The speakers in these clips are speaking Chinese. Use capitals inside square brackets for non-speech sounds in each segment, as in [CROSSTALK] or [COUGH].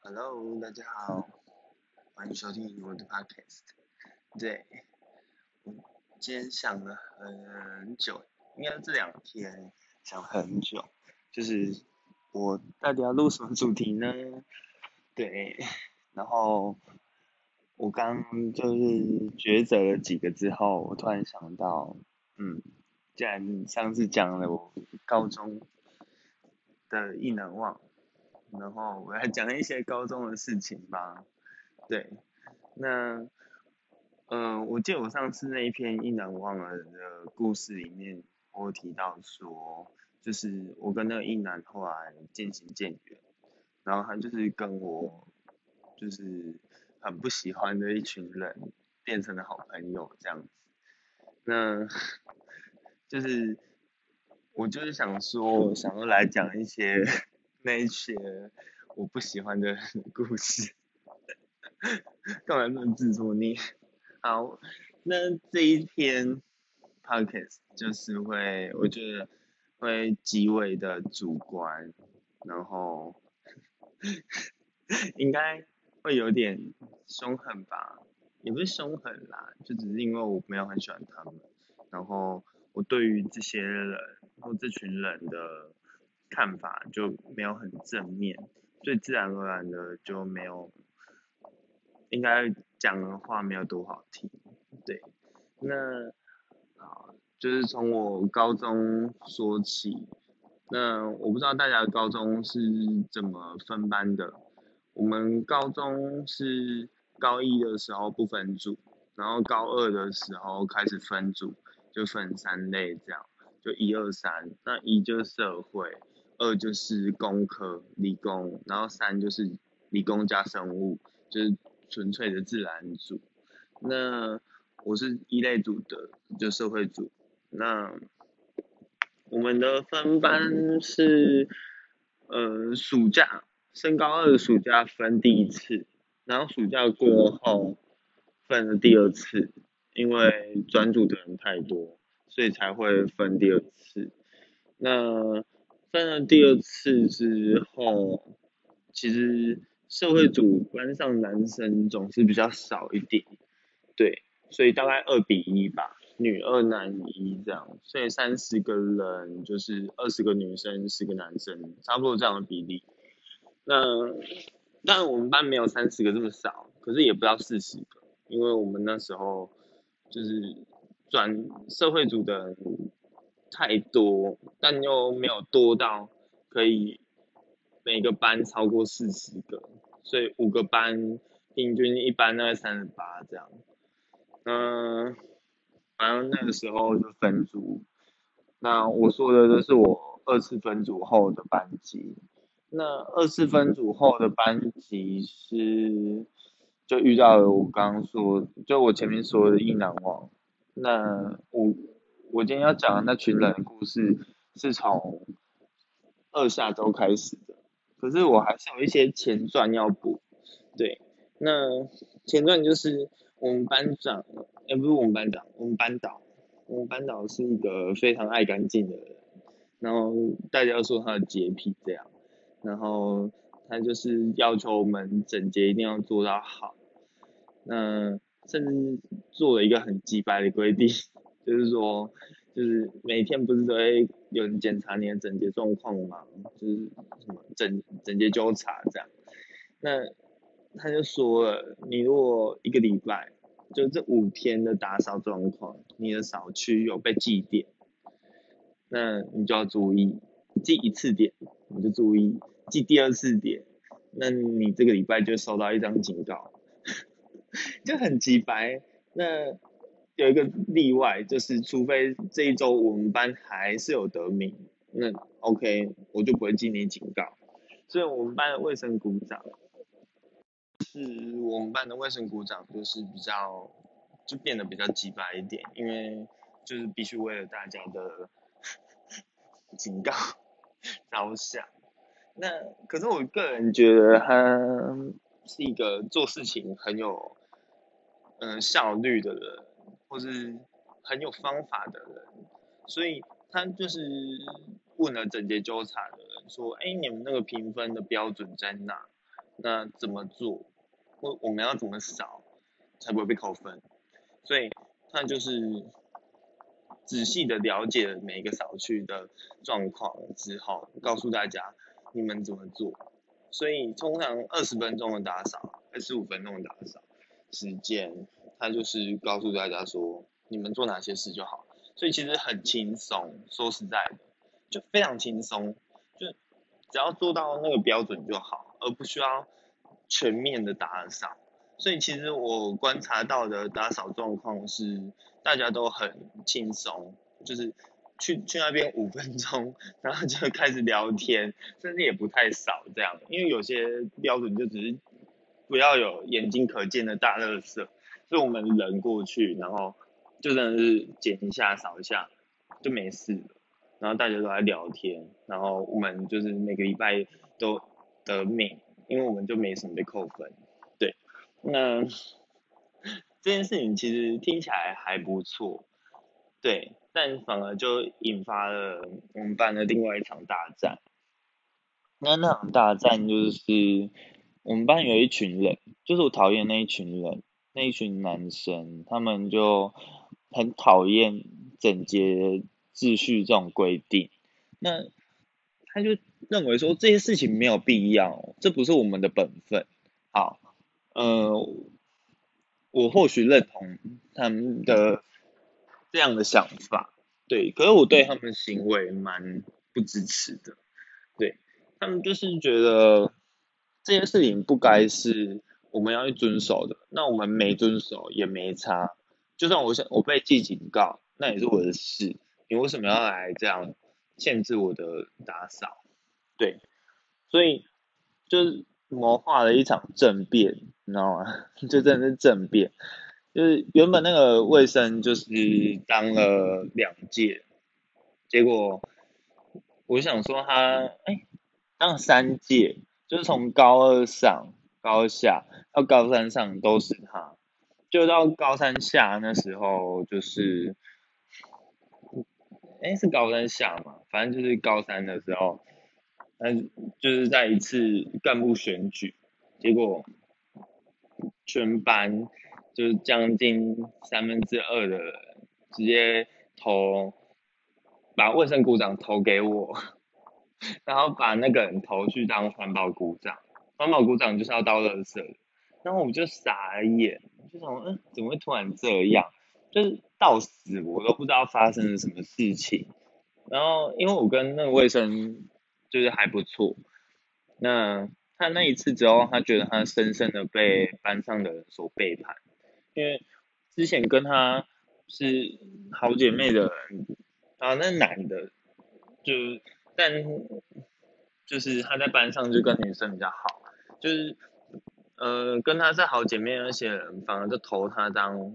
Hello，大家好，欢迎收听我的 Podcast。对，我今天想了很久，应该这两天想很久，就是我到底要录什么主题呢？对，然后我刚就是抉择了几个之后，我突然想到，嗯，既然上次讲了我高中的异能忘。然后我来讲一些高中的事情吧。对，那，嗯，我记得我上次那一篇一难忘了的故事里面，我提到说，就是我跟那个一男后来渐行渐远，然后他就是跟我，就是很不喜欢的一群人变成了好朋友这样子。那，就是我就是想说，想要来讲一些。那些我不喜欢的 [LAUGHS] 故事，干嘛那么自作孽？好，那这一篇 podcast 就是会，我觉得会极为的主观，然后 [LAUGHS] 应该会有点凶狠吧，也不是凶狠啦，就只是因为我没有很喜欢他们，然后我对于这些人或这群人的。看法就没有很正面，所以自然而然的就没有，应该讲的话没有多好听，对，那啊就是从我高中说起，那我不知道大家高中是怎么分班的，我们高中是高一的时候不分组，然后高二的时候开始分组，就分三类这样，就一二三，那一就是社会。二就是工科理工，然后三就是理工加生物，就是纯粹的自然组。那我是一类组的，就社会组。那我们的分班是，呃，暑假升高二暑假分第一次，然后暑假过后分了第二次，因为转组的人太多，所以才会分第二次。那分了第二次之后，其实社会组班上男生总是比较少一点，对，所以大概二比一吧，女二男一这样，所以三十个人就是二十个女生十个男生，差不多这样的比例。那但我们班没有三十个这么少，可是也不到四十个，因为我们那时候就是转社会组的。太多，但又没有多到可以每个班超过四十个，所以五个班平均一班大概三十八这样。嗯，反正那个时候就分组。那我说的都是我二次分组后的班级。那二次分组后的班级是就遇到了我刚刚说，就我前面说的硬难网。那我。我今天要讲的那群人的故事是从二下周开始的，可是我还是有一些前传要补。对，那前传就是我们班长，也不是我们班长，我们班导，我们班导是一个非常爱干净的人，然后大家说他的洁癖这样，然后他就是要求我们整洁一定要做到好，那甚至做了一个很鸡白的规定。就是说，就是每天不是都会有人检查你的整洁状况吗？就是什么整整洁纠察这样。那他就说了，你如果一个礼拜就这五天的打扫状况，你的扫区有被记点，那你就要注意，记一次点你就注意，记第二次点，那你这个礼拜就收到一张警告，[LAUGHS] 就很急白。那有一个例外，就是除非这一周我们班还是有得名，那 OK，我就不会记你警告。所以我们班的卫生股长，是我们班的卫生股长，就是比较就变得比较急白一点，因为就是必须为了大家的警告 [LAUGHS] 着想。那可是我个人觉得他是一个做事情很有嗯效率的人。或是很有方法的人，所以他就是问了整洁纠察的人说：“哎，你们那个评分的标准在哪？那怎么做？我我们要怎么扫才不会被扣分？所以他就是仔细的了解了每一个扫区的状况之后，告诉大家你们怎么做。所以通常二十分钟的打扫，二十五分钟的打扫时间，他就是告诉大家说你们做哪些事就好。所以其实很轻松，说实在的，就非常轻松，就只要做到那个标准就好，而不需要全面的打扫。所以其实我观察到的打扫状况是，大家都很轻松，就是去去那边五分钟，然后就开始聊天，甚至也不太扫这样，因为有些标准就只是不要有眼睛可见的大垃圾，所以我们人过去，然后。就真的是剪一下扫一下就没事了，然后大家都在聊天，然后我们就是每个礼拜都得名，因为我们就没什么被扣分，对，那 [LAUGHS] 这件事情其实听起来还不错，对，但反而就引发了我们班的另外一场大战，那那场大战就是我们班有一群人，就是我讨厌那一群人，那一群男生，他们就。很讨厌整洁秩序这种规定，那他就认为说这些事情没有必要，这不是我们的本分。好，呃，我或许认同他们的这样的想法，对，可是我对他们行为蛮不支持的，对他们就是觉得这些事情不该是我们要去遵守的，那我们没遵守也没差。就算我想我被记警告，那也是我的事。你为什么要来这样限制我的打扫？对，所以就是谋划了一场政变，你知道吗？[LAUGHS] 就真的是政变。就是原本那个卫生就是当了两届，结果我想说他哎当了三届，就是从高二上、高下到高三上都是他。就到高三下那时候，就是，哎，是高三下嘛，反正就是高三的时候，嗯，就是在一次干部选举，结果全班就是将近三分之二的人直接投，把卫生股长投给我，[LAUGHS] 然后把那个人投去当环保股长，环保股长就是要倒垃圾的，然后我就傻了眼。就想，嗯，怎么会突然这样？就是到死我都不知道发生了什么事情。然后，因为我跟那个卫生就是还不错，那他那一次之后，他觉得他深深的被班上的人所背叛，因为之前跟他是好姐妹的人，啊，那男的，就但就是他在班上就跟女生比较好，就是。呃，跟他是好姐妹那些人，反而就投他当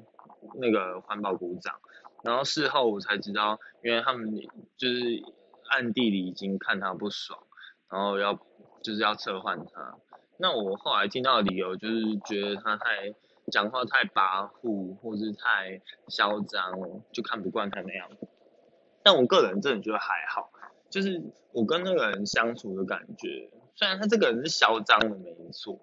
那个环保股长，然后事后我才知道，因为他们就是暗地里已经看他不爽，然后要就是要撤换他。那我后来听到的理由就是觉得他太讲话太跋扈，或是太嚣张，就看不惯他那样。但我个人真的觉得还好，就是我跟那个人相处的感觉，虽然他这个人是嚣张的没错。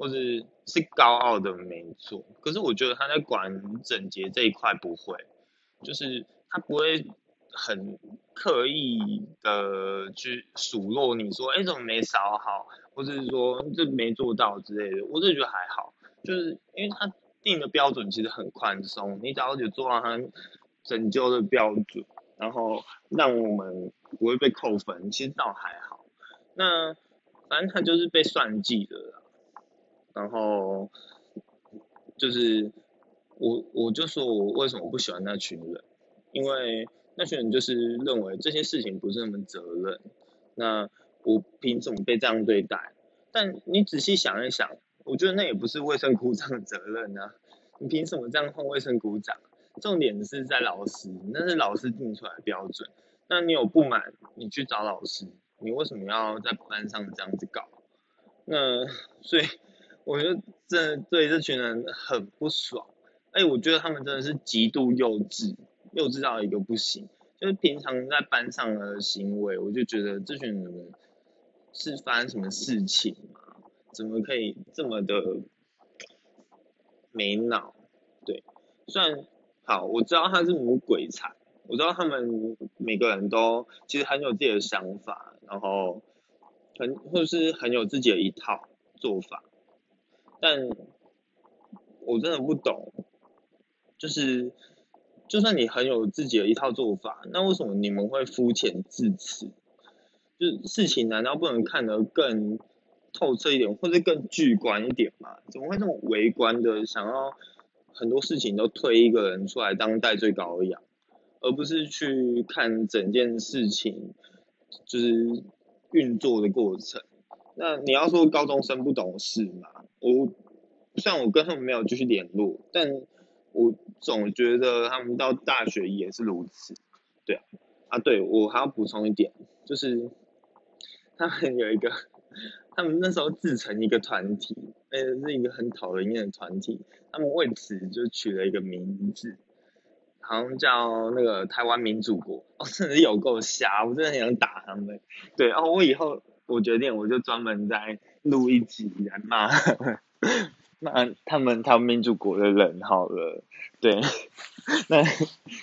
或者是高傲的没错，可是我觉得他在管整洁这一块不会，就是他不会很刻意的去数落你说，哎，怎么没扫好，或者是说这没做到之类的，我就觉得还好，就是因为他定的标准其实很宽松，你只要有做到他拯救的标准，然后让我们不会被扣分，其实倒还好。那反正他就是被算计的。然后就是我我就说我为什么不喜欢那群人，因为那群人就是认为这些事情不是那么责任，那我凭什么被这样对待？但你仔细想一想，我觉得那也不是卫生股长的责任啊，你凭什么这样换卫生股长？重点是在老师，那是老师定出来标准，那你有不满，你去找老师，你为什么要在班上这样子搞？那所以。我觉得这对这群人很不爽，哎，我觉得他们真的是极度幼稚，幼稚到一个不行。就是平常在班上的行为，我就觉得这群人是发生什么事情嘛？怎么可以这么的没脑？对，虽然好，我知道他是母鬼才，我知道他们每个人都其实很有自己的想法，然后很或者是很有自己的一套做法，但我真的不懂，就是就算你很有自己的一套做法，那为什么你们会肤浅至此？就是事情难道不能看得更透彻一点，或者更具观一点吗？怎么会那么围观的想要很多事情都推一个人出来当代罪羔羊，而不是去看整件事情就是运作的过程？那你要说高中生不懂事嘛？我虽然我跟他们没有继续联络，但我总觉得他们到大学也是如此。对啊，啊对我还要补充一点，就是。他们有一个，他们那时候自成一个团体，那是一个很讨人厌的团体。他们为此就取了一个名字，好像叫那个台湾民主国。哦，真的有够瞎，我真的很想打他们。对，然后我以后我决定，我就专门在录一集来骂。[LAUGHS] 那他们他们民主国的人好了，对，[LAUGHS] 那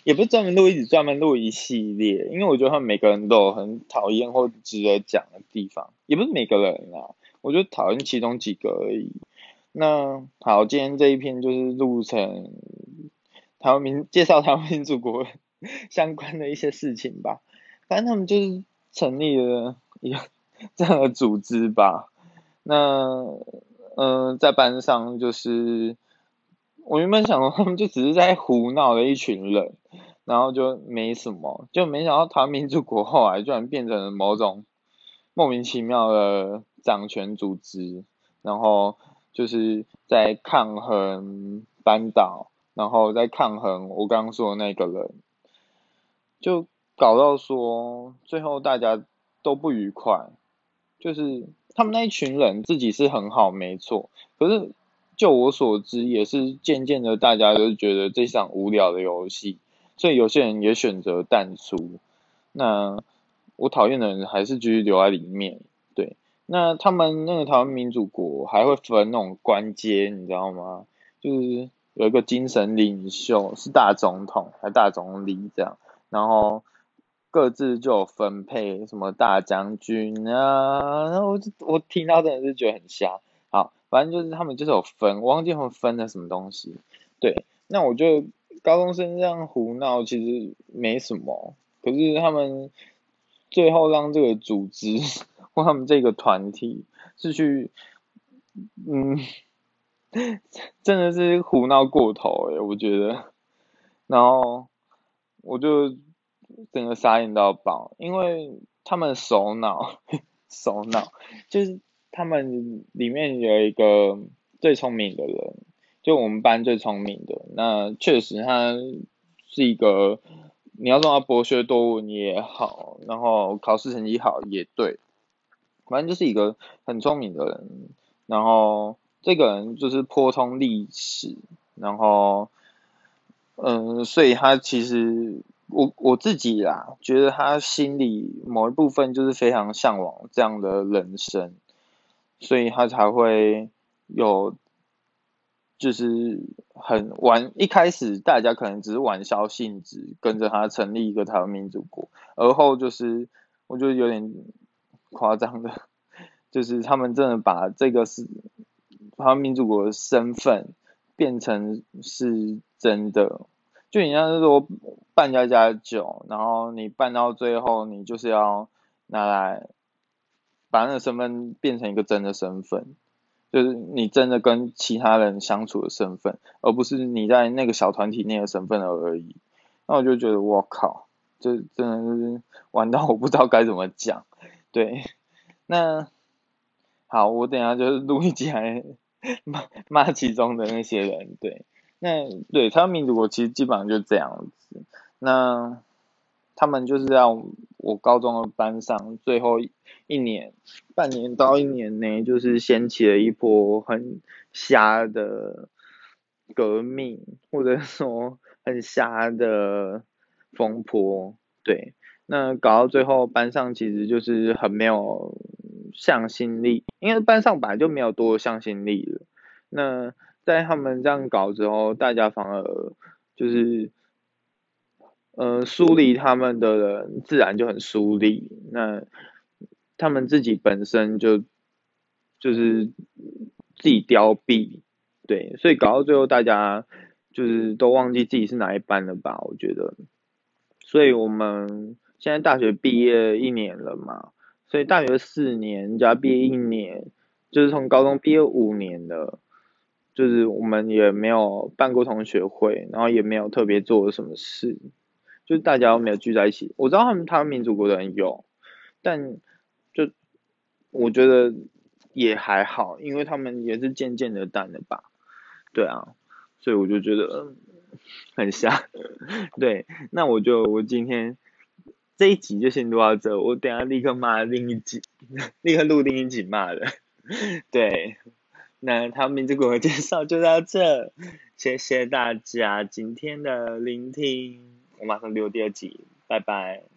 也不是专门录一集，专门录一系列，因为我觉得他们每个人都有很讨厌或值得讲的地方，也不是每个人啊，我就讨厌其中几个而已。那好，今天这一篇就是录成台湾民介绍台湾民主国相关的一些事情吧，反正他们就是成立了一个这样的组织吧，那。嗯，在班上就是，我原本想说他们就只是在胡闹的一群人，然后就没什么，就没想到台湾民主国后来居然变成了某种莫名其妙的掌权组织，然后就是在抗衡班导，然后在抗衡我刚刚说的那个人，就搞到说最后大家都不愉快，就是。他们那一群人自己是很好，没错。可是就我所知，也是渐渐的，大家都觉得这场无聊的游戏，所以有些人也选择淡出。那我讨厌的人还是继续留在里面。对，那他们那个台湾民主国还会分那种官阶，你知道吗？就是有一个精神领袖是大总统，还大总理这样，然后。各自就有分配，什么大将军啊，然后我我听到真的是觉得很瞎。好，反正就是他们就是有分，我忘记他们分了什么东西。对，那我就高中生这样胡闹其实没什么，可是他们最后让这个组织 [LAUGHS] 或他们这个团体是去，嗯，[LAUGHS] 真的是胡闹过头诶，我觉得。然后我就。整个傻眼到爆，因为他们首脑，[LAUGHS] 首脑就是他们里面有一个最聪明的人，就我们班最聪明的。那确实他是一个，你要说他博学多闻也好，然后考试成绩好也对，反正就是一个很聪明的人。然后这个人就是颇通历史，然后嗯，所以他其实。我我自己啦，觉得他心里某一部分就是非常向往这样的人生，所以他才会有，就是很玩。一开始大家可能只是玩笑性质，跟着他成立一个台湾民主国，而后就是我觉得有点夸张的，[LAUGHS] 就是他们真的把这个是台湾民主国的身份变成是真的。就你像是说办家家酒，然后你办到最后，你就是要拿来把那个身份变成一个真的身份，就是你真的跟其他人相处的身份，而不是你在那个小团体内的身份而已。那我就觉得我靠，这真的是玩到我不知道该怎么讲。对，那好，我等下就是录一集来 [LAUGHS] 骂骂其中的那些人，对。那对他们民主国其实基本上就这样子，那他们就是在我高中的班上最后一年，半年到一年内，就是掀起了一波很瞎的革命，或者说很瞎的风波。对，那搞到最后班上其实就是很没有向心力，因为班上本来就没有多向心力了。那在他们这样搞之后，大家反而就是，呃，疏离他们的人自然就很疏离。那他们自己本身就就是自己凋敝，对，所以搞到最后，大家就是都忘记自己是哪一班了吧？我觉得，所以我们现在大学毕业一年了嘛，所以大学四年加毕业一年，就是从高中毕业五年的，就是我们也没有办过同学会，然后也没有特别做什么事，就是大家都没有聚在一起。我知道他们他们民主国的人有，但就。我觉得也还好，因为他们也是渐渐的淡了吧，对啊，所以我就觉得很像，[LAUGHS] 对，那我就我今天这一集就先录到这，我等下立刻骂另一集，[LAUGHS] 立刻录另一集骂的，[LAUGHS] 对，那他名字给我介绍就到这，谢谢大家今天的聆听，我马上录第二集，拜拜。